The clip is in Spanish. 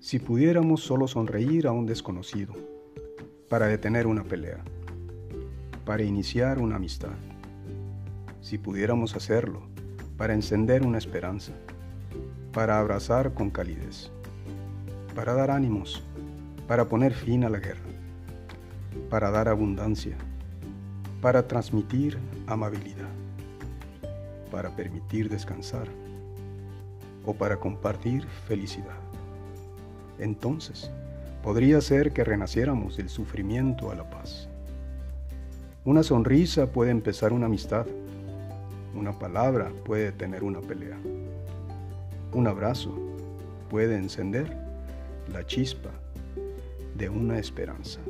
Si pudiéramos solo sonreír a un desconocido para detener una pelea, para iniciar una amistad. Si pudiéramos hacerlo para encender una esperanza, para abrazar con calidez, para dar ánimos, para poner fin a la guerra, para dar abundancia, para transmitir amabilidad, para permitir descansar o para compartir felicidad. Entonces, podría ser que renaciéramos del sufrimiento a la paz. Una sonrisa puede empezar una amistad. Una palabra puede tener una pelea. Un abrazo puede encender la chispa de una esperanza.